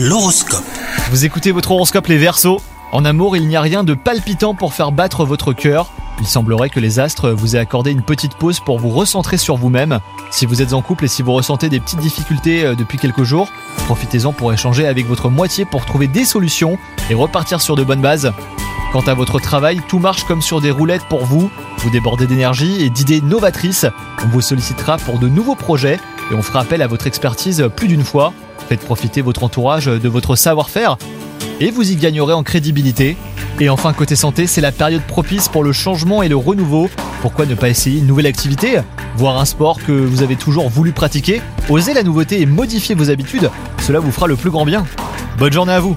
L'horoscope. Vous écoutez votre horoscope les Verseaux. En amour, il n'y a rien de palpitant pour faire battre votre cœur. Il semblerait que les astres vous aient accordé une petite pause pour vous recentrer sur vous-même. Si vous êtes en couple et si vous ressentez des petites difficultés euh, depuis quelques jours, profitez-en pour échanger avec votre moitié pour trouver des solutions et repartir sur de bonnes bases. Quant à votre travail, tout marche comme sur des roulettes pour vous. Vous débordez d'énergie et d'idées novatrices. On vous sollicitera pour de nouveaux projets et on fera appel à votre expertise plus d'une fois. Faites profiter votre entourage de votre savoir-faire et vous y gagnerez en crédibilité. Et enfin, côté santé, c'est la période propice pour le changement et le renouveau. Pourquoi ne pas essayer une nouvelle activité? Voir un sport que vous avez toujours voulu pratiquer? Osez la nouveauté et modifier vos habitudes, cela vous fera le plus grand bien. Bonne journée à vous